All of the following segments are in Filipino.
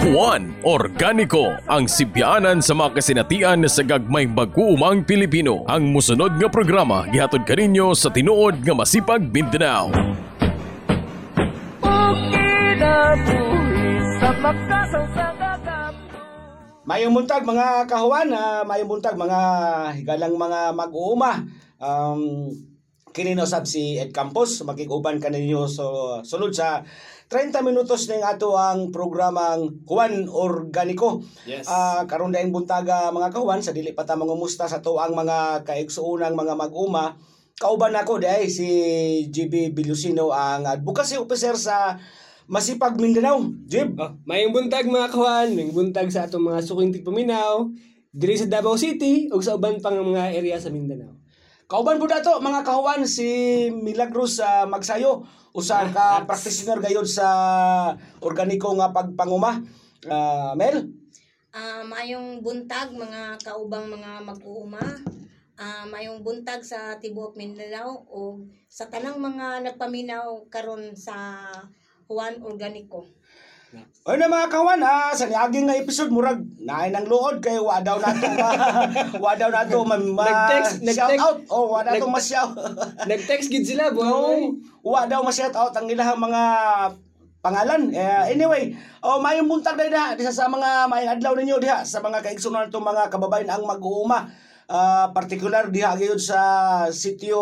Juan Organiko ang sibyaanan sa mga kasinatian sa gagmay mag-uumang Pilipino. Ang musunod nga programa gihatod kaninyo sa tinuod nga masipag Mindanao. Mayong buntag mga kahuan, uh, mayong buntag mga higalang mga mag-uuma. Um, kinino sab si Ed Campos, makikuban kaninyo so sulod sa 30 minutos ning ato ang programang Juan Organiko. Yes. Ah, karon daing buntaga mga kahuan sa dili pa ta mangumusta sa to ang mga kaigsuunang mga mag-uma. Kauban ako day si GB Bilusino ang advocacy officer sa Masipag Mindanao. Jib. Oh, mayong buntag mga kawan, mayong buntag sa atong mga suking tigpaminaw, diri sa Davao City ug sa uban pang mga area sa Mindanao. Kauban po dato mga kahuan si Milagros sa Magsayo usa ka practitioner gayud sa organiko nga pagpanguma. Ah, Mel, Ah, mayong buntag mga kaubang mga mag-uuma. Ah, mayong buntag sa tibuok Mindanao o sa tanang mga nagpaminaw karon sa Juan Organico. Ay na mga kawan, ah, sa niaging nga episode murag naay nang luod kay wa daw nato ma, wa daw nato ma, ma Nag-text- shout nag-text- out. Oh, wa daw nag- ma shout. Nag-text gid sila no, boy. wa daw ma shout out ang ilang mga pangalan. Eh, anyway, oh mayong buntag na diha diha sa mga maayong adlaw ninyo diha sa mga kaigsunan natong mga kababayan ang mag-uuma. Ah, particular diha gayud sa sitio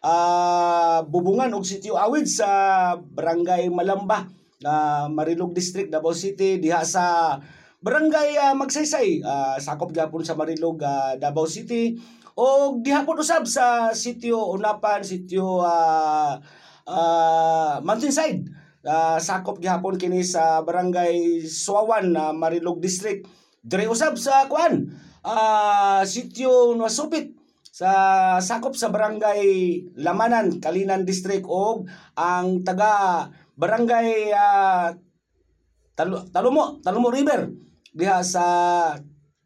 ah, Bubungan ug sitio Awid sa Barangay Malamba na Marilog District, Davao City diha sa Barangay ah, Magsaysay ah, sakop gyapon sa Marilog ah, Davao City o diha po usab sa sitio Unapan, sitio ah ah, Mountainside. Ah, sakop gihapon kini sa Barangay Suawan na Marilog District. Dire usab sa kuan ah sitio Nuasupit sa sakop sa Barangay Lamanan, Kalinan District og ang taga Barangay ah, Talu- Talumo, Talumo River diha sa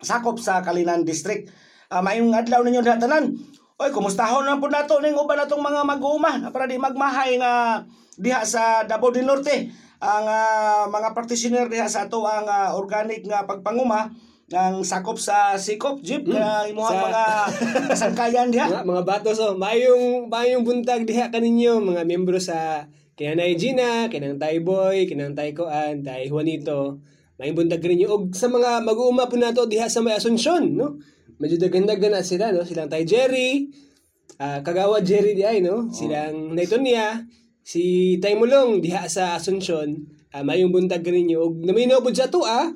sakop sa Kalinan District. Uh, mayong adlaw ninyo diha tanan. Oy, kumustahon na po nato ning uban natong mga mag-uuma para di magmahay nga diha sa Davao del Norte ang ah, mga practitioner diha sa ato ang ah, organic nga pagpanguma ang sakop sa sikop jeep kaya imuhang Sa- mga kasangkayan diha. Mga, mga batos oh, mayong mayong buntag diha kaninyo mga miyembro sa Kinanay Gina, Kinang Tay Boy, Kinang Tay Koan, Tay Juanito. Mayong buntag kaninyo og sa mga mag-uuma po nato diha sa may Asunsyon, no? Medyo daghan-daghan na sila, no? Silang Tay Jerry, ah, Kagawa Jerry di ay, no? Silang Naytonia, si Tay Mulong diha sa Asunsyon. Ah, mayong buntag kaninyo og naminaw po sa to ah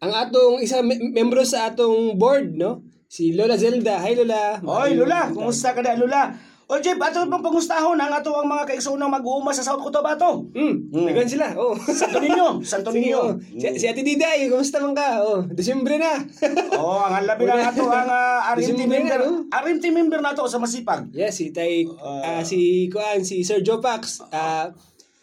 ang atong isa me- membro sa atong board, no? Si Lola Zelda. Hi, Lola. Oy, Lula, kumusta ka na, Lula? O, Jeep, ato pang pangustahon ang ato ang mga kaigsoonang mag-uuma sa South Cotabato. Hmm, Mm. mm. sila. Oh. Santo Niño, Santo Niño. oh. Si, si Ate Diday, kumusta man ka? Oh, Desyembre na. Oh, ang labi na ato ang uh, RMT Desyembre member. na, no? RMT member nato sa Masipag. yes, si Tay, Ah. ah, si Kuan, si Sir Joe Pax, ah,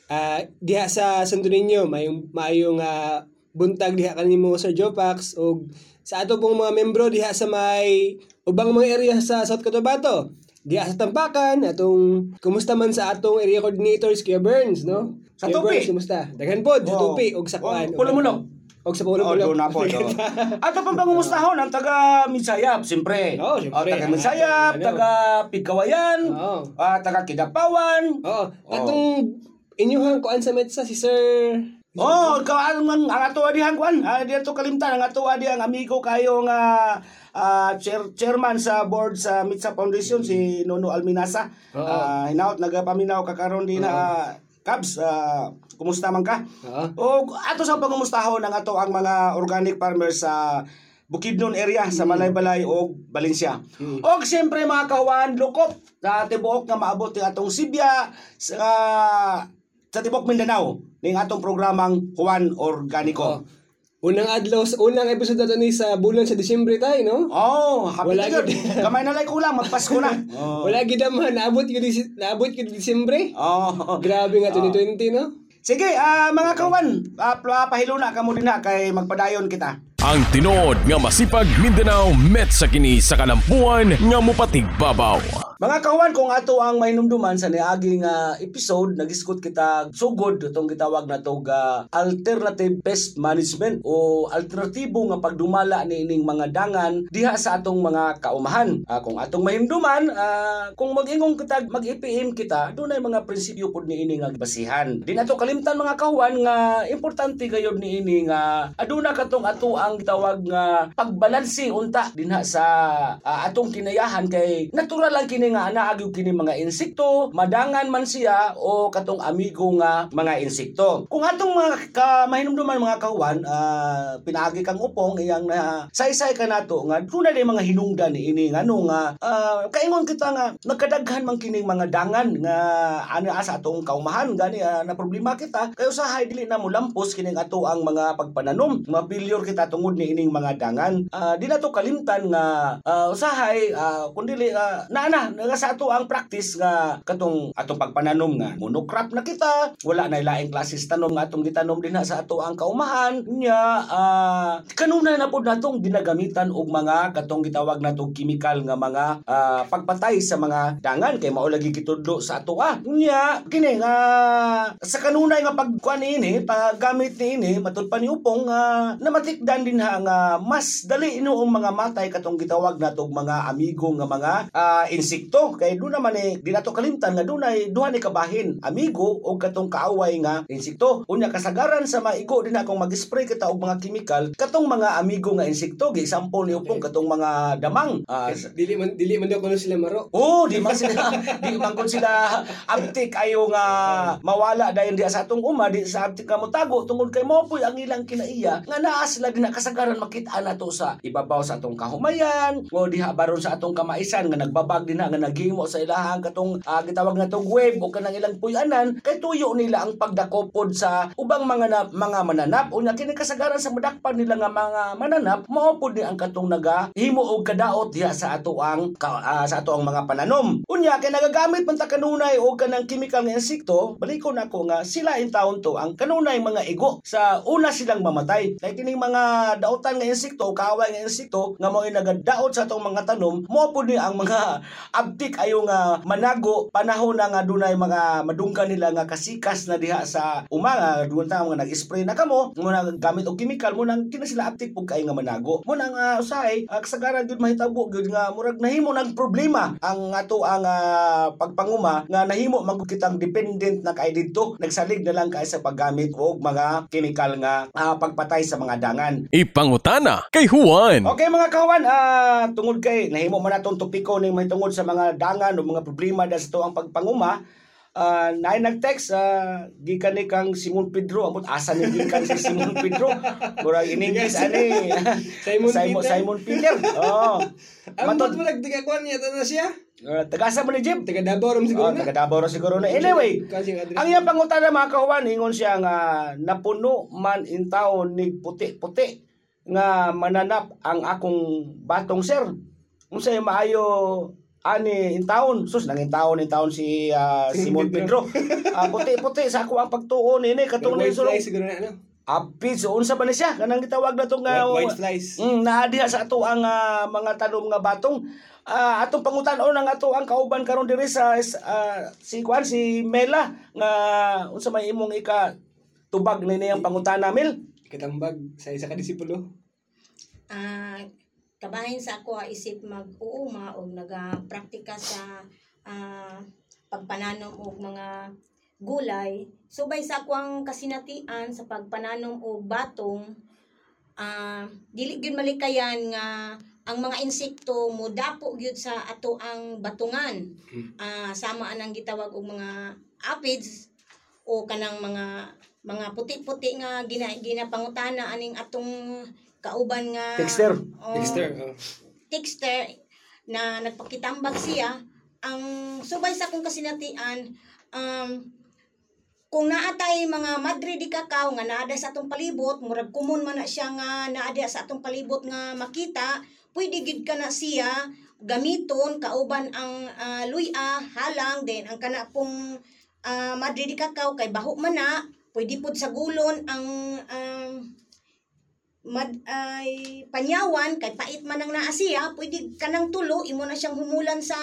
ah, diha sa Santo Niño, mayong, mayong ah, buntag diha kanimo Sir Joe Pax, o sa ato pong mga membro diha sa may ubang mga area sa South Cotabato. Diha sa Tampakan, atong kumusta man sa atong area coordinators Kuya Burns, no? Sa. Burns, kumusta? Daghan pod sa Oh. Tupi og sa Kuan. Oh, Pulo-mulok. Og sa Oh, Pulo-mulok. doon na po. do. Pang pangumustahon ang taga Midsayap, siyempre. Oo, siyempre. Oh, taga Ang Midsayap, taga Pigkawayan, Oo. ah, taga Kidapawan. Oo. Atong inyuhang kuan sa Metsa si Sir Oh, kaan man ang ato adihang kwan. Ah, di ato kalimtan ang ato adi ang amigo kayo nga ah, chair, chairman sa board sa Mitsa Foundation si Nono Alminasa. Oo. Ah, hinaut nagapaminaw ka karon din na Cubs. ah, kumusta man ka? Oo. O ato sa pangumustahon ang ato ang mga organic farmers sa Bukidnon area sa Malaybalay o Valencia. Mm. O siyempre mga kawan, lukop sa tibuok nga maabot ang atong Sibya sa sa tibuok Mindanao ning atong programang Juan Organico. Oh. Unang adlaw, sa unang episode nato ni sa bulan sa Disyembre tayo, no? Oh, happy Wala na gid. Kamay na lang kulang, magpasko na. Oh. Wala gid man naabot gid dis- naabot gid Disyembre. Oh. Grabe nga 2020, no? Sige, ah, mga kawan, uh, pahilo na kamo din ha kay magpadayon kita. Ang tinuod nga masipag Mindanao met sa kini sa kalampuan nga mupatig babaw. Mga kawan, kung ato ang mahinumduman sa niaging ah, episode, nagiskot kita sugod itong gitawag na to ga alternative pest management o alternatibo nga pagdumala ni ining mga dangan diha sa atong mga kaumahan. Ah, kung atong mahinumduman, ah, kung mag-ingong kita, mag-IPM kita, doon ay mga prinsipyo pod ni ini nga basihan. Di nato kalimtan mga kawan nga importante gayud ni ini nga aduna katong ato ang gitawag nga pagbalanse unta dinha sa ah, atong kinayahan kay natural lang kini nga anaagyo kini mga insekto, madangan man siya o katong amigo nga mga insekto. Kung atong mga ka, mahinumduman mga kawan, ah, pinaagi kang upong iyang na saysay ka nato nga dunay na mga hinungdan ni ini nga ano nga ah, kaingon kita nga nagkadaghan man kining mga dangan nga ano sa atong kaumahan gani ah, na problema kita kayo sa dili na mo lampos kining ato ang mga pagpananom. Mabilyur kita tungod ni ining mga dangan. Ah, di na to kalimtan nga ah, usahay uh, kundi uh, naana nga sa ato ang practice nga katong atong pagpananom nga monocrop na kita. Wala na ilaing klases tanom nga atong gitanom dinha sa ato ang kaumahan. Nya ah, kanunay na pod natong ginagamitan og mga katong gitawag natong chemical nga mga ah, pagpatay sa mga dangan. Kay mao lagi kitudlo sa ato ah. Nya kini nga sa kanunay nga pagkuan ini paggamit ni ini matud pa ni upong nga namatikdan din ha nga mas dali inuong mga matay katong gitawag natong mga amigo nga mga ah, insekto kay do naman eh di nato kalimtan nga dunay duha ni kabahin amigo o katong kaaway nga insekto. Unya kasagaran sa maigo din akong mag-spray kita og mga chemical katong mga amigo nga insekto gi example ni upong katong mga damang. Ah, dili man dili man daw sila maro. Oh, di man sila di man kun sila abtik ayo nga mawala dayon diha sa atong uma di sa abtik nga motago tungod kay mo poy ang ilang kinaiya nga naa sila din kasagaran makita nato sa ibabaw sa atong kahumayan. O diha baron sa atong kamaisan nga nagbabag din nga naghimo sa ilahang katong ah, gitawag nga tong web o kanang ilang puyanan kay tuyo nila ang pagdakopod sa ubang mga na, mga mananap. Unya kini kasagaran sa madakpan nila nga mga mananap mao pod ni ang katong naga himo og kadaot diha sa ato ang ka- ah, sa ato ang mga pananom. Unya kay nagagamit man ta kanunay og kanang chemical nga insekto balikon ako nga sila in taon to ang kanunay mga igo sa una silang mamatay. Kay kining mga daotan nga insekto o kaaway nga insekto nga mao nagadaot sa atong mga tanom mo pod ni ang mga abtik ayo nga manago. Panahon na nga dunay mga madunggan nila nga kasikas na diha sa umaga. Dugon ta mga nag-spray na kamo. Mo na gamit og chemical mo nang kina sila abtik pug kay nga manago. Mo nang uh, usahay uh, kasagaran gyud mahitabo gyud nga murag nahimo nang problema. Ang ato ang ah, pagpanguma nga nahimo magud kitang dependent na kay didto. Nagsalig na lang kay sa paggamit og mga chemical nga ah, pagpatay sa mga dangan. Ipangutana kay Juan. Okay mga kawan, ah tungod kay nahimo man natong topiko ning may tungod sa mga dangan o mga problema dahil sa to ang pagpanguma. Ah, naay nag-text ah, gikan ni kang Simon Pedro amot asa ni gikan si Simon Pedro murag in English ani Simon Simon, Peter. Simon Peter oh bot mo nagtigakuan niya na siya. uh, tagasa mo ni Jim Taga Davao oh, siguro na. taga Davao siguro na anyway ang iyang pangutana mga kawan ingon siya nga napuno man in taon ni puti-puti nga mananap ang akong batong sir. Unsay maayo ani in taon sus nang in taon in taon si ah, Simon Pedro. Ah, puti-puti sa ako ang pagtuon ini katong ni sulong. siguro na ano. Apit so unsa ba ni siya kanang gitawag na tong nga White, flies. Mm, naa diha sa ato ang ah, mga tanom nga batong Ah, atong pangutan-on ang ato ang kauban karon diri sa ah, si Kwan si Mela nga unsa may imong ika tubag ni niyang pangutana Mel Katambag sa isa ka disipulo. Ah, kabahin sa ako ah, isip mag-uuma o nagapraktika sa ah, pagpananom og mga gulay. Subay sa ako ang kasinatian sa pagpananom og batong ah dili gyud malikayan nga ang mga insekto mo dapo gyud sa ato ang batungan. Ah sama anang gitawag og mga aphids o kanang mga mga puti-puti nga gina ginapangutana aning atong kauban nga Dexter. oh, Dexter. oh. Dexter na nagpakitambag siya ang subay sa kong kasinatian um kung naatay mga madre di kakao nga naada sa atong palibot murag kumon man na siya nga naada sa atong palibot nga makita pwede gid ka na siya gamiton kauban ang ah, luya halang din ang kana pong ah, madre di kakao kay baho man na pwede pod sa gulon ang um, mad ay panyawan kay pait man ang naa siya pwede kanang tulo imo na siyang humulan sa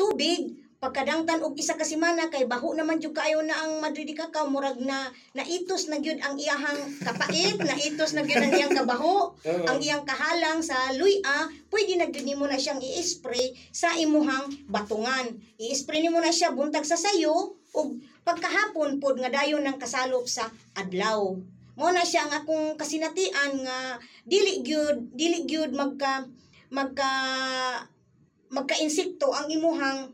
tubig. Pagkadangtan og isa ka semana kay baho naman jud kaayo na ang madridi kakaw murag na naitos na gyud ang iyahang kapait naitos na gyud ang iyang kabaho ang iyang kahalang sa luya pwede na gyud nimo na siyang i-spray sa imuhang batungan. I-spray nimo na siya buntag sa sayo ug pagkahapon pod nga dayon ng kasalop sa adlaw mo na siya ang akong kasinatian nga dili gyud dili gyud magka magka magka insekto ang imuhang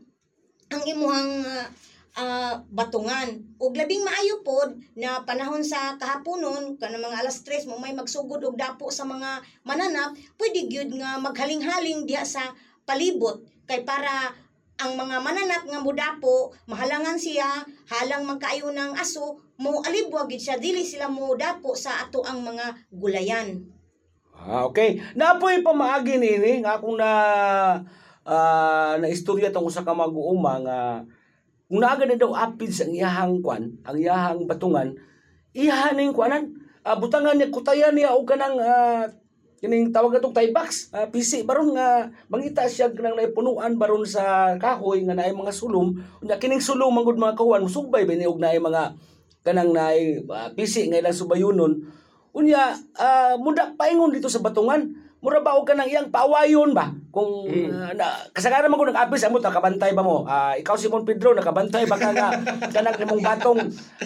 ang imuhang ah, ah, batungan. Ug labing maayo pod na panahon sa kahaponon kana mga alas 3 mo may magsugod og dapo sa mga mananap pwede gyud nga maghaling-haling diha sa palibot. Kay para ang mga mananap nga mudapo mahalangan siya halang magkaayo ng aso mo alibwa gid siya dili sila mo dapo sa ato ang mga gulayan Ah, okay. Napoy pamaagi nini nga akong na ah, na istorya tong usa ka mag-uuma nga kung naaga na daw apid sa iyahang kwan, ang iyahang batungan, iyahan ning kwanan. Ah, butangan niya kutayan niya og kanang ah, kining tawag atong tie box, ah, PC baron nga mangita siya kanang naipunuan baron sa kahoy nga naay mga sulom. Unya kining sulom mangud mga kawan musubay ba ni og naay mga kanang naay ah, PC nga ilang subayunon. Unya, ah, muda paingon dito sa batungan. Mura ba og kanang iyang paawayon ba? Kung ah, na, kasagaran man ko nag-apis amo nakabantay ba mo? Ah, ikaw Simon Pedro nakabantay ba ka nga kanang imong batong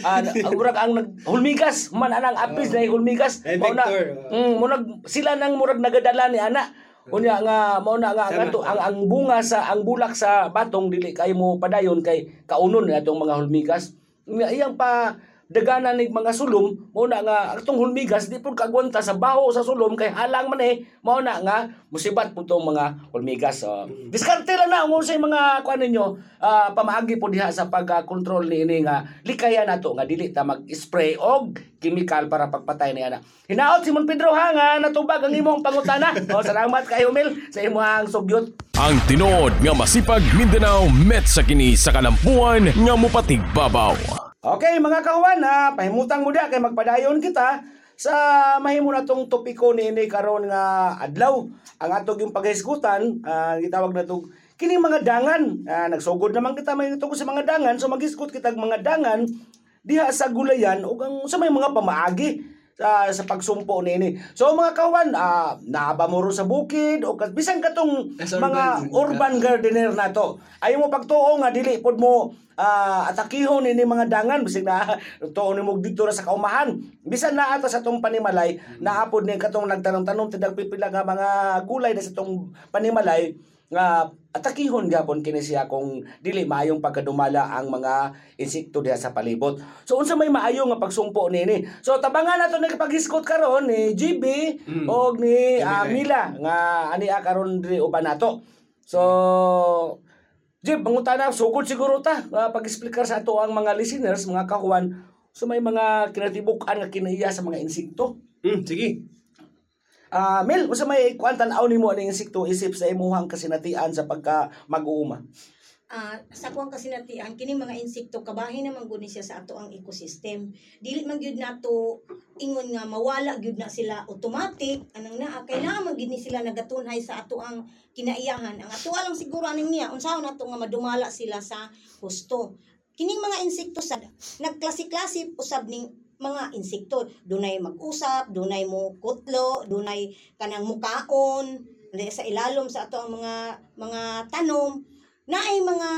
ah, ang murag ang naghulmigas man anang apis na hulmigas. Mao na mm, murag sila nang murag nagadala ni ana. Unya nga mao na nga ang, ang ang bunga sa ang bulak sa batong dili kay mo padayon kay kaunon atong mga hulmigas. Iyang pa daganan ni mga sulom mao na nga atong hulmigas di pud kagwanta sa baho sa sulom kay halang man eh. Mao na nga musibat pud tong mga hulmigas so, diskarte lang na ang unsay mga kuan ninyo ah, pamaagi po diha sa pag-control ni ini nga likayan nato nga dili ta mag-spray og chemical para pagpatay ni ana. Hinaot Simon Pedro ha nga natubag ang imong pangutana. O salamat kayo Mil sa imong sugyot. Ang tinuod nga masipag Mindanao met sa kini sa kalampuan nga mupatig babaw. Okay, mga kahuan, ha, pahimutang mo kay magpadayon kita sa mahimo na tong topiko ni ini karon nga adlaw. Ang atog yung paghisgutan, ah, gitawag na tong kining mga dangan. Ah, nagsugod naman kita may tungkol sa mga dangan, so maghisgot kita mga dangan diha sa gulayan ug ang sa may mga pamaagi sa sa pagsumpo ni ini. So mga kawan, ah, naaba mo sa bukid o bisan katong As mga urban. urban gardener na to. Ayaw mo pagtuo nga dili pod mo ah, atakihon ini mga dangan bisig na tuon nimo dito sa kaumahan. Bisan na ata sa tong panimalay, naapod ni katong nagtanong-tanong tidag pipila nga mga gulay na sa tong panimalay nga atakihon gapon kini siya kung dili maayong pagkadumala ang mga insekto diha sa palibot. So unsa may maayo nga pagsumpo nini. So tabangan nato ni paghiskot karon ni GB Mm. og ni Kami Mila nga ani karon diri uban nato. So Jib, mangutana, sugod siguro ta. Uh, pag-explicar sa ato ang mga listeners, mga kakuan, so may mga kinatibukan nga kinaiya sa mga insekto. Hmm, sige. Ah, Mel, unsa may kuan tan-aw nimo ang insekto isip sa imuhang kasinatian sa pagka mag-uuma? Ah, sa kuang kasinatian kini mga insekto kabahin naman gud ni siya sa ato ang ecosystem. Dili man gyud nato ingon nga mawala gyud na sila automatic anang naa kailangan man ni sila nagatunhay sa ato ang kinaiyahan. Ang ato lang siguro aning niya unsahon nato nga madumala sila sa husto. Kining mga insekto sa nagklase-klase usab ning mga insekto. Dunay mag-usap dunay mo kutlo dunay kanang mukaon. Sa ilalom sa ato ang mga mga tanom. Na ay mga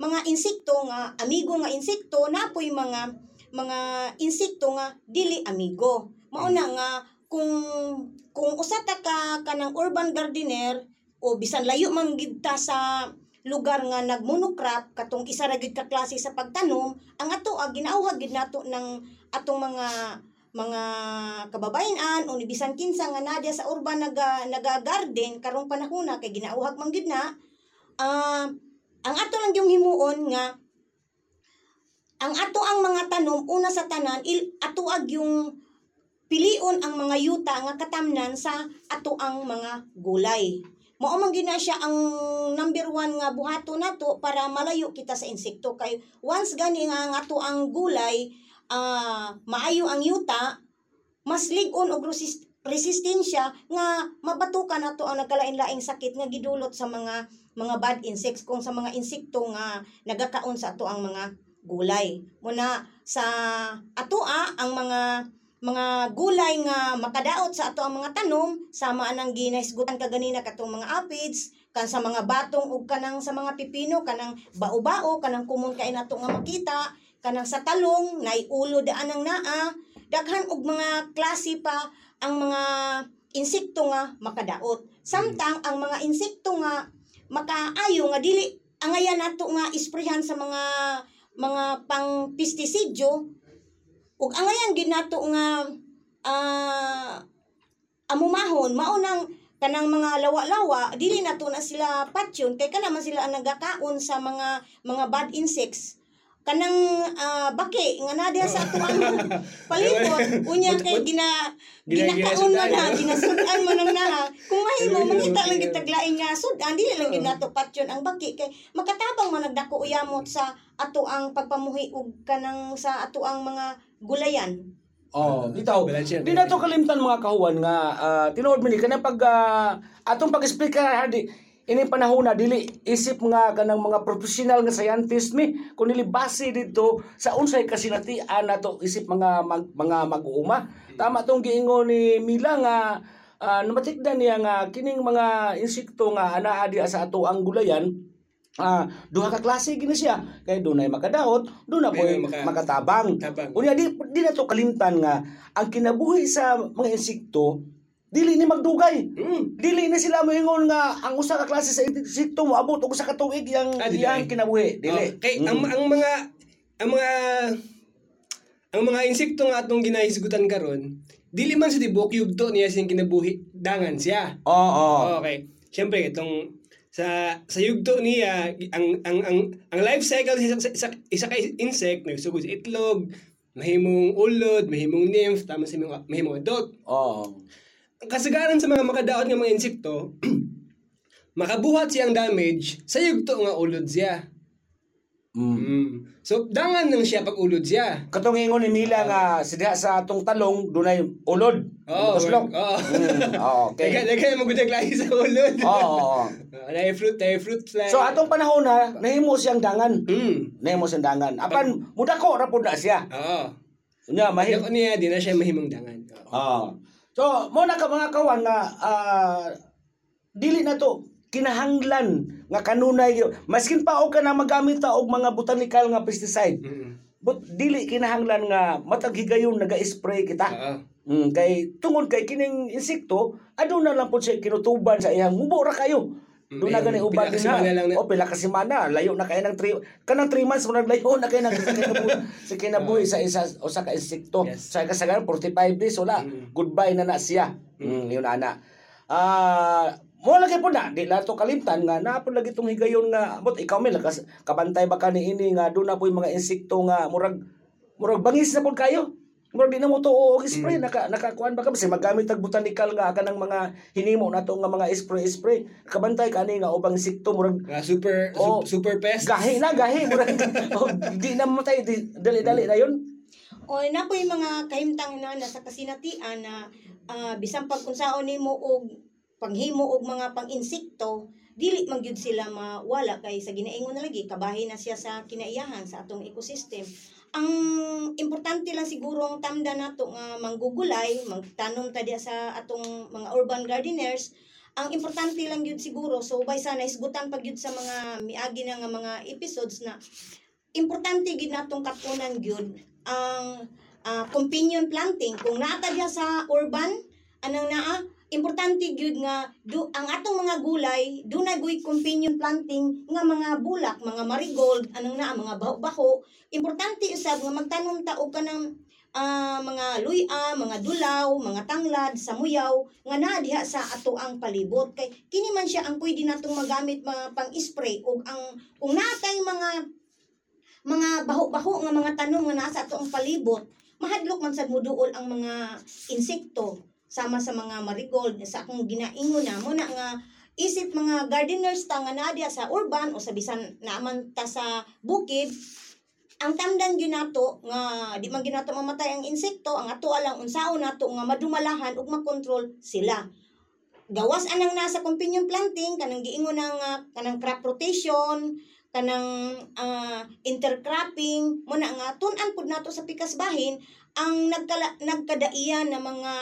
mga insekto nga amigo nga insekto napoy mga mga insekto nga dili amigo. Mao na nga kung kung usa ta ka kanang urban gardener o bisan layo man gid sa lugar nga nagmonocrop katong isa ra gid ka klase sa pagtanom ang ato ah, ginauhag gid nato ng atong mga mga kababayan o bisan kinsa nga nadya sa urban naga naga garden karong panahon na kay ginauhag man gid na ah ang ato lang yung himuon nga ang ato ang mga tanom una sa tanan il ato ag yung pilion ang mga yuta nga katamnan sa ato ang mga gulay. Mao man gina siya ang number one nga buhato nato para malayo kita sa insekto. Kay once gani nga ato ang gulay ah maayo ang yuta mas ligon og resist- resistensya nga mabatukan nato ang nagkalain-laing sakit nga gidulot sa mga mga bad insects kung sa mga insekto nga nagakaon sa ato ang mga gulay. Muna sa atoa ang mga mga gulay nga makadaot sa ato ang mga tanom sama anang ginahisgutan kaganina katong mga aphids kan sa mga batong ug kanang sa mga pipino kanang bao-bao kanang kumon kay nato nga makita kanang sa talong nay ulo daan ang naa. Daghan og mga klase pa ang mga insekto nga makadaot. Samtang ang mga insekto nga makaayo nga dili angayan nato nga isprehan sa mga mga pang pestisidyo ug angayan gid nato nga ah amumahon. Maunang kanang mga lawa-lawa dili nato na sila patyon kay kana man sila ang nagakaon sa mga mga bad insects kanang ah, baki nga na diha sa ato ang palibot unya kay gina Gina- ginakaon man na ginasudan, no? ginasudan man ang naha kung mahimo mangita lang okay. gid taglaing nga sudan dili lang gid nato patyon ang baki kay makatabang man nagdako uyamot sa ato ang pagpamuhi ug kanang sa ato ang mga gulayan Oh, bitaw. Balansya. Di na to kalimtan mga kahuan nga uh, tinuod man ni kanang pag ah, atong pag-explain hadi ini panahon na dili isip nga kanang mga professional nga scientist mi kun dili base dito sa unsay kasinatian nato isip mga mag, mga mag-uuma. Tama tong giingon ni Mila nga uh, namatikdan niya nga kining mga insekto nga anaa diha sa ato ang gulayan Ah, duha ka klase gini siya. Kay dunay makadaot, doon na po makatabang. Tabang. Unya di di na to kalimtan nga ang kinabuhi sa mga insekto dili ni magdugay. Mm. Dili na sila moingon nga ang usa ka klase sa insekto moabot og usa ka tuig yang Ah, yang kinabuhi. Dili. Oh, kay Mm. ang ang mga ang mga ang mga insekto nga atong ginahisgutan karon, dili man sa tibok yugto niya sing kinabuhi dangan siya. Oo. Okay. Siyempre itong sa sa yugto niya ang ang ang ang life cycle sa isa, isa, isa ka insect nagsugod sa itlog, mahimong ulod, mahimong nymph, tama sa mga mahimong adult. Oo. Ang kasagaran sa mga makadaot nga mga insekto, makabuhat siyang damage sa yugto nga ulod siya. Mm. Mm. So, dangan nang siya pag ulod siya. Katong ingon ni Mila nga sa diha sa atong talong dunay ulod. Buslok. oo. Mm, oo, okay. Daga, daga mo gud lahi sa ulod. Oo. Uh, dahil fruit, dahil fruit fly. So atong panahon na nahimo siyang dangan. Mm. Nahimo siyang dangan. Apan mudako ra pud na siya. Oo. Nya mahim Mahim. niya, di na siya mahimong dangan. Oo. Ah. So, mo na ka mga kawan nga ah, dili na to kinahanglan nga kanunay maskin pa og ka na magamit ta og mga botanical nga pesticide. Mm. But dili kinahanglan nga matag higayon naga-spray kita. Oo. Mm, kay tungod kay kining insekto, aduna lang pud siya kinutuban sa iyang mubo ra kayo. Mm, Doon na gani lang na- O pila ka semana, layo na kayo ng 3 kanang 3 months mo naglayo na kayo ng sa kinabuhi, sa kinabuhi sa isa o sa ka insekto. Yes. Sa kasagaran 45 days wala. Mm. Goodbye na na siya. Mm, yun ana. Ah, mo lagi po na di lato kalimtan nga na po lagi tong higayon nga amot ikaw may lakas kabantay ba ka ni ini nga doon na po yung mga insekto nga murag murag bangis na po kayo. Murag di na mo to og spray naka nakakuan ba ka kasi magamit tag botanical nga kanang mga hinimo nato nga mga spray spray kabantay kani nga ubang insekto murag Ah, super, Oh. su- super pest. gahi na gahi murag oh, di na matay di, dali-dali na yun. o na po yung mga kahimtang na nasa kasinatian na ah, bisan pag unsaon nimo og panghimo og mga pang-insekto dili man gyud sila mawala kay sa ginaingon na lagi kabahin na siya sa kinaiyahan sa atong ecosystem ang importante lang siguro ang tamda nato nga manggugulay magtanom ta diha sa atong mga urban gardeners. Ang importante lang yun siguro so by sana isgutan pag yun sa mga miagi na nga mga episodes na importante gid natong katunan gyud ang ah, companion planting. Kung naa ta diha sa urban anang naa importante gyud nga du, ang atong mga gulay dunay guy companion planting nga mga bulak mga marigold anang naa mga baho-baho. Importante usab nga magtanom ta og kanang ah, mga luya, mga dulaw, mga tanglad, samuyaw nga naa diha sa ato ang palibot. Kay kini man siya ang pwede natong magamit mga pang-spray og ang kung naa tayong mga mga baho-baho nga mga tanom nga nasa ato ang palibot mahadlok man sad muduol ang mga insekto sama sa mga marigold sa akong ginaingon na mo na nga isip mga gardeners ta nga naa diha sa urban o sa bisan naaman ta sa bukid. Ang tamdan gyud nato nga di man gyud nato mamatay ang insekto ang ato alang unsaon nato nga madumalahan ug makontrol sila. Gawas anang nasa companion planting kanang giingon ng ah, kanang crop rotation kanang ah, intercropping mo na nga tun-an pud nato sa pikas bahin ang nagkala, nagkadaian na mga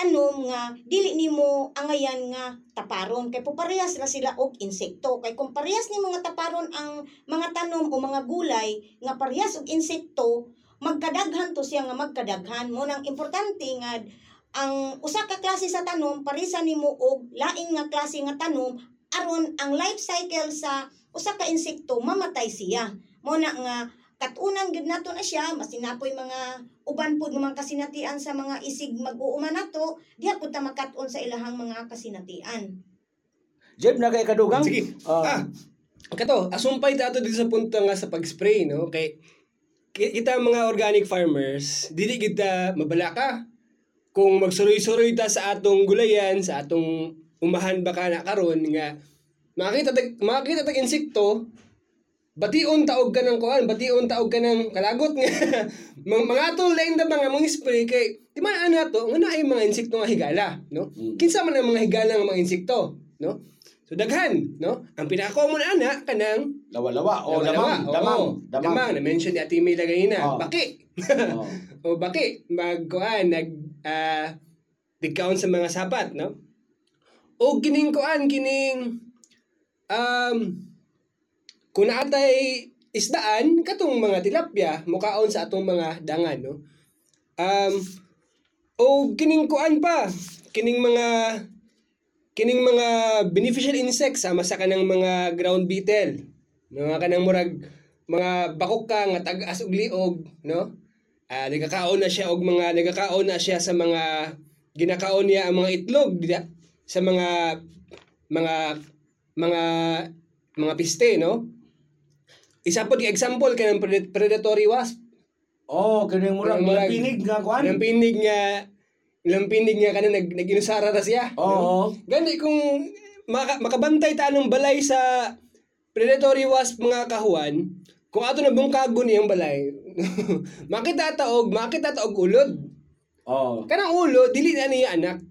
tanom nga dili nimo angayan nga taparon. Kay po parehas ra sila og insekto. Kay kung parehas ni mga taparon ang mga tanom o mga gulay nga parehas og insekto magkadaghan to siya nga magkadaghan. Mo nang importante nga ang usa ka klase sa tanom parisa nimo og lain nga klase nga tanom aron ang life cycle sa usa ka insekto mamatay siya. Mo na nga katunan gid nato na siya masinapoy mga uban pud nga mga kasinatian sa mga isig mag-uuma nato diha pud ta makat-on sa ilahang mga kasinatian Jeb na kay kadugang. Sige. Ah. Ah, kato, asumpay tato dito sa punto nga sa pag-spray, no? Kay ki- kita mga organic farmers, dili kita mabala ka. Kung magsuroy-suroy ta sa atong gulayan, sa atong umahan baka na karon nga makita tag makita tag insekto bation taog ka ng kuan, bation taog ka ng kalagot nga. mga mga atong lain na mga mga spray kay di man ana to, nga naay mga insekto nga higala, no? Mm. Kinsa man ang mga higala nga mga insekto, no? So daghan, no? Ang pinaka-common ana kanang Lawa-lawa. O, Lawa-lawa, damang. Damang. oo. Damang. Na-mention ni Ate May lagay na. Oo. Baki. Oo. o baki. Magkuan, nag, ah, digkaon sa mga sapat, no? O kining kuan, kining, um, kung naatay isdaan, katong mga tilapia, mukaon sa atong mga dangan, no? Um, o kining kuan pa, kining mga kining mga beneficial insects sama sa kanang mga ground beetle mga kanang murag mga bakok ka nga tag-as og liog no? Ah nagakaon na siya og mga nagakaon na siya sa mga ginakaon niya ang mga itlog dida, sa mga mga mga mga piste no isa po example kanang pred- predatory wasp Oh, kining murag Murag- pinig nga kuan. ilang pinig nga ilang pinig nga kanang nag naginusara ta siya Oo. Gani kung maka, makabantay ta ng balay sa predatory wasp mga kahuan, kung ato na bungkagon iyang balay, makita ta og makita ta og ulod. Oh. Kanang ulo dili na niya anak.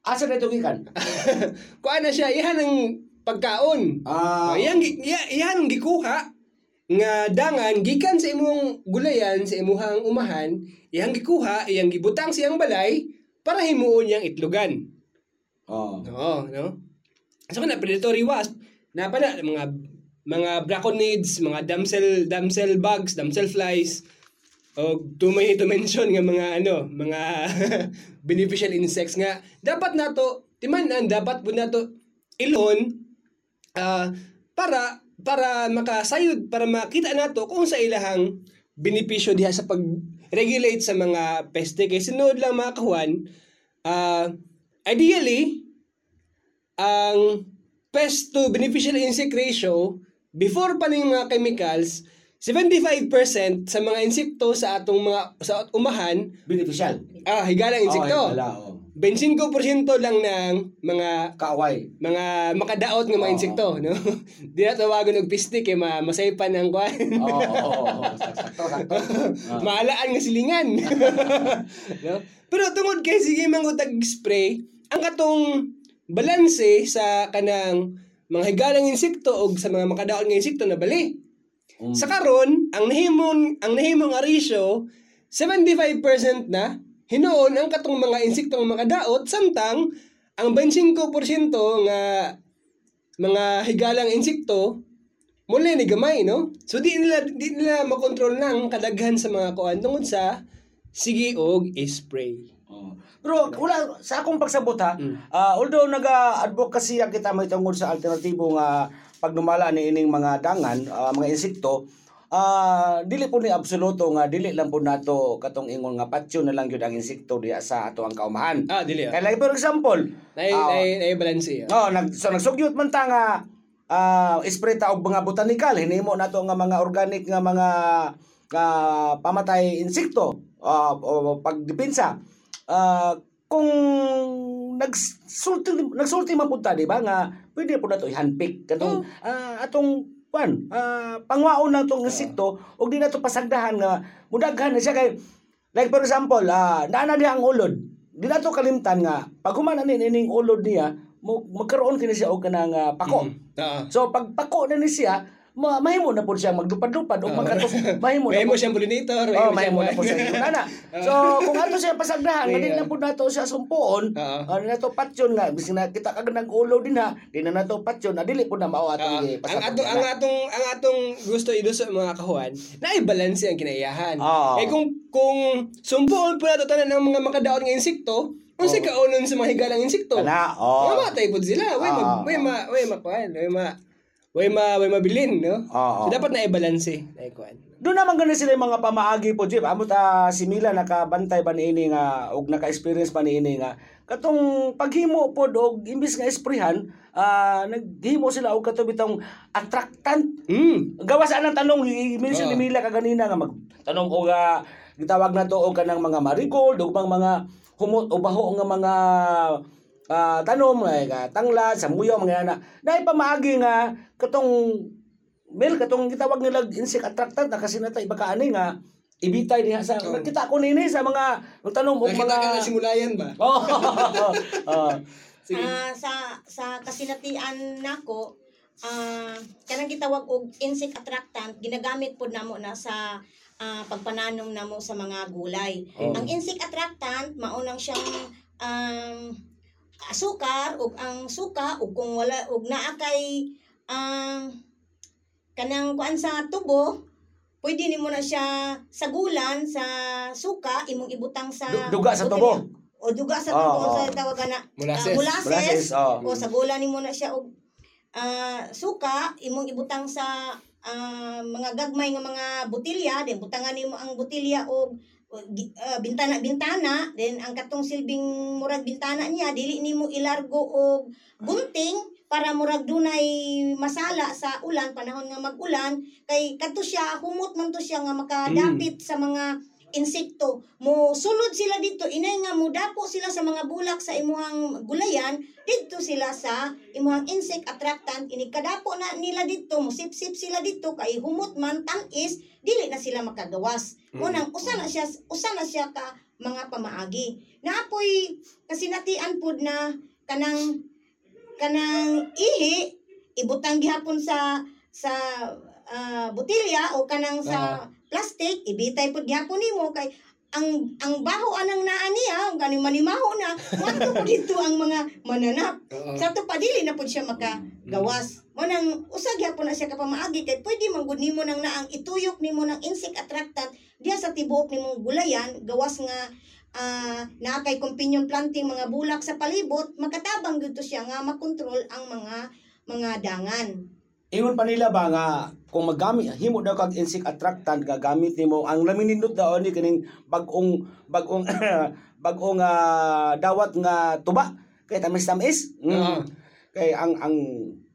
Asa na ito gikan? Kuan na siya ihan ang pagkaon. Ah. Uh, ihan ang gikuha nga dangan gikan sa imong gulayan sa imuhang umahan, iyang gikuha, iyang gibutang siyang balay para himuon niyang itlogan. Oh. Oo, no? So na predatory wasp, na pala mga mga braconids, mga damsel damsel bugs, damsel flies, o tumay to mention nga mga ano, mga beneficial insects nga dapat nato timanan dapat po nato ilon ah, para para makasayod para makita nato kung sa ilahang benepisyo diha sa pag regulate sa mga peste kay sunod lang mga kahuan ah, ideally ang pest to beneficial insect ratio before pa ning mga chemicals 75% sa mga insekto sa atong mga sa umahan Beneficial. ah higalang insekto Oh, wala, oh. 25% lang ng mga Kaaway. mga makadaot nga mga Oo. insekto no di na tawagan og pistik kay ma masaypan ang kwan Oo, oo, oo. Sakto, sakto. Ah. maalaan nga silingan no pero tungod kay sige mangutag spray ang katong balanse sa kanang mga higalang insekto o sa mga makadaot nga insekto na bali Mm. sa karon ang nahimong ang nahimong ratio 75% na hinuon ang katong mga insektong makadaot samtang ang 25% nga mga higalang insekto mula ni gamay no so di nila di nila makontrol nang kadaghan sa mga kuan tungod sa sige og spray Oo. Pero wala sa akong pagsabot ha. Mm. ah, although naga-advocacy ang kita may tungkol sa alternatibo nga pagdumala ni ining mga dangan, ah, mga insekto, ah dili po ni absoluto nga dili lang po nato katong ingon nga patyo na lang gyud ang insekto diha sa ato ang kaumahan. ah dili ah Kaya like for example, nay ah, nay nay balance ah. Oh, nag so nagsugyot man ta nga ah spray ta og mga botanikal hinimo nato nga mga organic nga mga nga pamatay insekto ah, o pagdepensa. Ah kung nagsulti nagsulti man pud ta di ba nga pwede po nato i-handpick katong ah, atong kwan ah, pangwaon na tong insekto ug di nato pasagdahan nga mudaghan na siya kay like for example ah naa na diha ang ulod di na to kalimtan nga pag human ani ining ulod niya mo magkaroon kini siya og kanang ah, pako. Oo. So pag pako na ni siya, ma mahimo na po siya magdupad-dupad o magkatos mahimo na po siyang pollinator, Oh, may may mo na po siya nana. So kung ato siya pasagdahan, Yeah. na po nato siya sumpuon. Oo. Ano na to patyon nga bisig na kita kag nag-ulo din ha. Di na nato patyon, adili po na mao atong ang pasagdahan. atong ang atong ang atong gusto iduso mga kahuan na i-balance ang kinaiyahan. Oo. Eh kung kung sumpuon po nato tanan ng mga makadaot nga insekto, unsa ka unon sa mga higalang insekto? Kana, oo. Mamatay pud sila. Way ma Oo. way ma way makuan, way ma way ma way mabilin, no? Oo. So dapat na i-balance na ikuan. Doon naman gani sila yung mga pamaagi po, Jeep. Amo ta si Mila nakabantay ba niini nga og naka-experience pa niini nga katong paghimo pod og imbis nga esprehan, ah naghimo sila og kato bitong attractant. Mm. Gawas anang tanong i-mention Oo. ni Mila kaganina nga magtanong og ah, gitawag na to og kanang mga marigold bang mga humot o baho nga mga ah, tanom nga tanglad, samuyo mga ana. Dahil pamaagi nga katong Mel katong gitawag nila insect attractant na kasi natay baka ani nga ibitay diha sa Oo. nakita ko nini sa mga tanom og mga ka na simulayan ba? Oh. oh. Sige. Ah, sa sa kasinatian nako ah kanang gitawag og insect attractant ginagamit pod namo na sa ah, pagpananom namo sa mga gulay. Oh. Ang insect attractant maunang siyang um, asukar ug ang suka ug kung wala ug naa kay ang kanang kuan sa tubo pwede nimo na siya sagulan sa suka imong ibutang sa Du- duga sa tubo. o duga sa tubo oo. sa tawag na Molasses. molasses, Molasses, oh. o sagulan nimo na siya og ah, suka imong ibutang sa ah, mga gagmay nga mga botilya then butangan nimo ang botilya og ah, bintana bintana. Then ang katong silbing murag bintana niya dili nimo ilargo og gunting para murag dunay masala sa ulan panahon nga mag-ulan. Kay kadto siya humot man to siya nga makadapit sa mga insekto mo sulod sila dito. Inay nga mo dapo sila sa mga bulak sa imuhang gulayan dito sila sa imuhang insect attractant. Ini kadapo na nila dito mo sip-sip sila dito kay humot man tanis dili na sila makagawas. Unang usa na siya usa na siya ka mga pamaagi. Naapoy kasinatian pud na kanang kanang ihi ibutang gihapon sa sa ah, botilya o kanang sa plastic ibitay pud gihapon nimo kay ang ang baho anang naa niya ganing manimaho na wato po dito ang mga mananap. Oo. sa to padili na pud siya makagawas. Mo nang usag gyapon na siya kapamaagi kay pwede man gud nimo nang naang ituyok nimo ng insect attractant diha sa tibuok nimong gulayan gawas nga ah naa kay companion planting mga bulak sa palibot makatabang gyud to siya nga makontrol ang mga mga dangan Ingon pa nila ba nga kung magamit himo daw kag insect attractant gagamit nimo ang laminindot daw ni kining bagong bagong bagong ah, dawat nga tuba kay tamis-tamis. Mm. Oo. Kay ang ang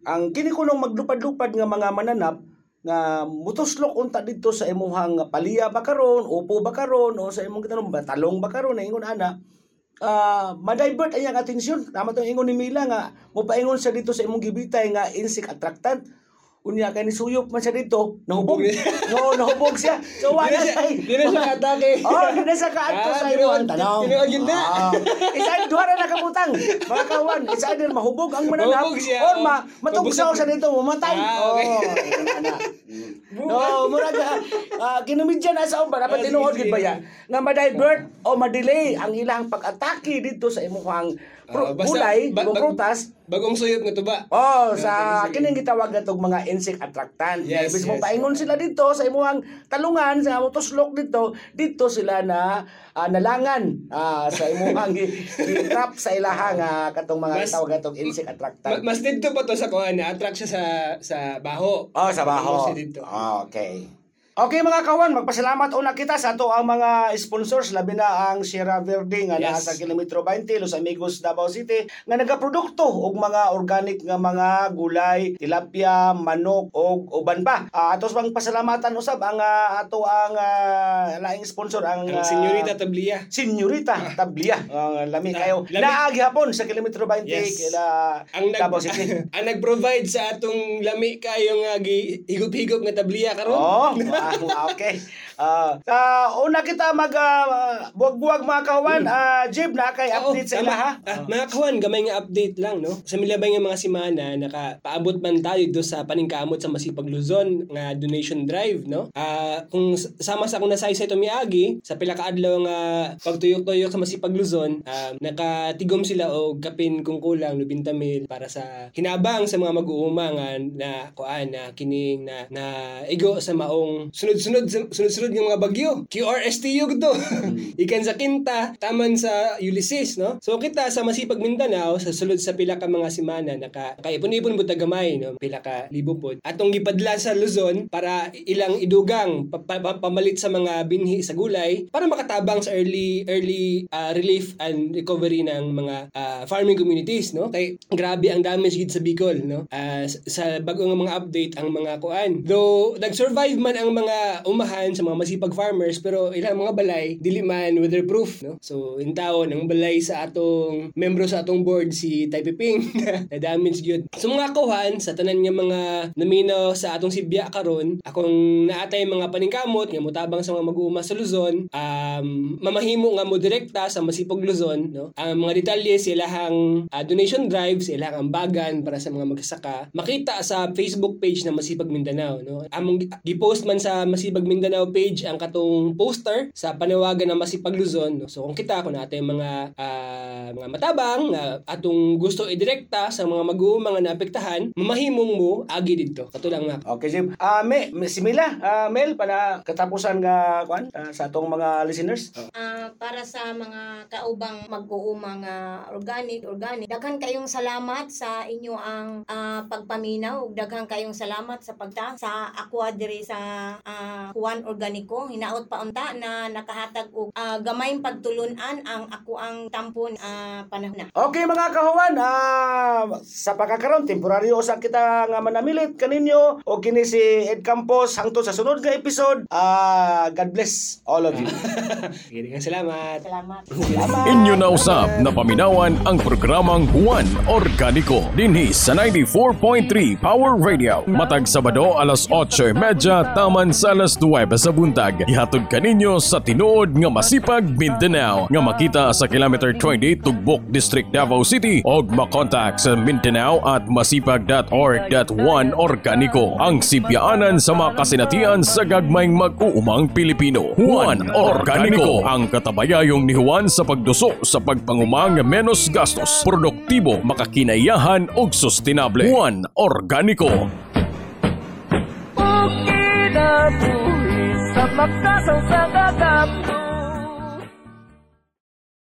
ang kini kunong maglupad-lupad nga mga mananap nga mutuslok unta dito sa imuhang paliya ba karon, upo ba karon o sa imong kitanong ba talong ba karon ingon ana ah ma-divert ang atensyon. Tama to ingon ni Mila nga mo paingon siya dito sa imong gibitay nga insect attractant. Unya kay ni suyop man siya dito, nahubog. no, nahubog siya. So wala Di na siya, na katake. Oh, di na sa kaadto Ah, sa tinuod- imong tanong. tinuod yun na. Ah. Isa duha ra nakabutang. Mga kawan, isa din mahubog ang mananap or ma matugsaw sa dito mamatay. Ah. Oh. No, murag uh, kinumidya na sa uban dapat Ah, tinuod gid ba ya nga ma-divert o ma-delay ang ilang pag-atake dito sa Ah, basta- kulay, ba- imong bag- prutas. Bagong suyop nga tuba. Oh, Yeah, sa sige. kining gitawag na tong mga insect attractant. Yes, Ibig mo yes. paingon sila dito sa imuhang talungan sa imong tuslok dito, dito sila na ah, nalangan ah, sa imuhang gi-trap sa ilaha nga katong mga Mas- tawag atong insect attractant. mas dito pa to sa kuan na attract siya sa sa baho. Oh, sa baho. Ah, Okay. Okay mga kawan, magpasalamat una kita sa ato ang mga sponsors, labi na ang Sierra Verde nga naa Yes. sa kilometro 20 Los Amigos, Davao City nga nagaprodukto og mga organic nga mga gulay, tilapia, manok og uban pa. Ah, atos bang pasalamatan usab ang ah, ato ang ah, laing sponsor ang Ang ah, senyorita Tablia. Senyorita Tablia. Ang lami Ah, kayo. lami. Naagi hapon sa kilometro 20 Yes. kila Ang nag Davao City. ang nag-provide sa atong lami kayo nga gi higop-higop nga Tablia karon. Oh, Ah, okay. Ah, ah, una kita mag ah, buwag-buwag mga kawan. Ah, Jib na kay update sa ila ha. Ah, mga kawan, gamay nga update lang, no? Sa milabay nga mga simana, nakapaabot man tayo do sa paningkamot sa Masipag Luzon nga donation drive, no? Ah, kung sama sa akong nasay sa ito miagi, sa pila ka adlaw nga pagtuyok-tuyok sa Masipag Luzon, ah, nakatigom sila og kapin kung kulang 90 mil para sa hinabang sa mga mag-uuma nga na kuan na kining na na igo sa maong sunod-sunod sunod-sunod nga mga bagyo. QRSTU to. Ikan sa Kinta, taman sa Ulysses, no? So kita sa Masipag Mindanao sa sulod sa pila ka mga simana naka kaipon-ipon butag gamay, no? Pila ka libo pod. Atong gipadla sa Luzon para ilang idugang pa- pa- pa- pamalit sa mga binhi sa gulay para makatabang sa early early ah, relief and recovery ng mga ah, farming communities, no? Kay grabe ang damage gid sa Bicol, no? S- sa bago nga mga update ang mga kuan. Though nag-survive man ang mga umahan sa mga masipag farmers pero ilang mga balay dili man weatherproof, no? So in taon ang balay sa atong membro sa atong board si Tai Piping na damage gyud. So mga kuhan sa tanan nga mga namino sa atong Sibya karon, akong naatay mga paningkamot nga mutabang sa mga mag-uuma sa Luzon, um, mamahimo nga mo direkta sa Masipog Luzon, no? Ang mga detalye silahang ah, donation drive, silahang ambagan para sa mga magsasaka, makita sa Facebook page ng Masipag Mindanao, no? Among gi- gi-post man sa Masipag Mindanao page ang katong poster sa panawagan ng Masipag Luzon, no? So kung kita kung natin mga ah, mga matabang nga atong gusto idirekta sa mga mag-uuma nga naapektahan, mamahimong mo agi didto. Katulang nga Okay, Jib. Ah, me, me simila, ah, Mel para katapusan nga kuan ah, sa atong mga listeners. Ah, para sa mga kaubang mag-uuma nga organic, organic. Daghan kayong salamat sa inyo ang ah, pagpaminaw. Daghan kayong salamat sa pagta sa aqua diri sa ah, Juan Organico. Hinaot pa unta na nakahatag og ah, gamayng pagtulunan ang ako ang tampon ah, panahon na. Okay mga kahuan, ah, sa pagkakaroon, temporaryo sa kita nga manamilit kaninyo o kini si Ed Campos hangtod sa sunod nga episode. Ah, God bless all of you. Daghang salamat. Salamat. Salamat. Inyo na usab na paminawan ang programang Juan Organico dinhi sa 94.3 Power Radio. Matag Sabado alas 8.30 taman sa alas 9 sa buntag. Ihatod kaninyo sa tinuod nga masipag Mindanao nga makita sa kilometer 20 Tugbok District Davao City og makontak sa Mindanao at masipag.org.1 Organico ang sibyaanan sa mga kasinatian sa gagmayng mag-uumang Pilipino. Juan Organico ang katabayayong ni Juan sa pagduso sa pagpangumang menos gastos, produktibo, makakinayahan ug sustainable. Juan. Kinabuhi sa Samagkasaw sa kakamdo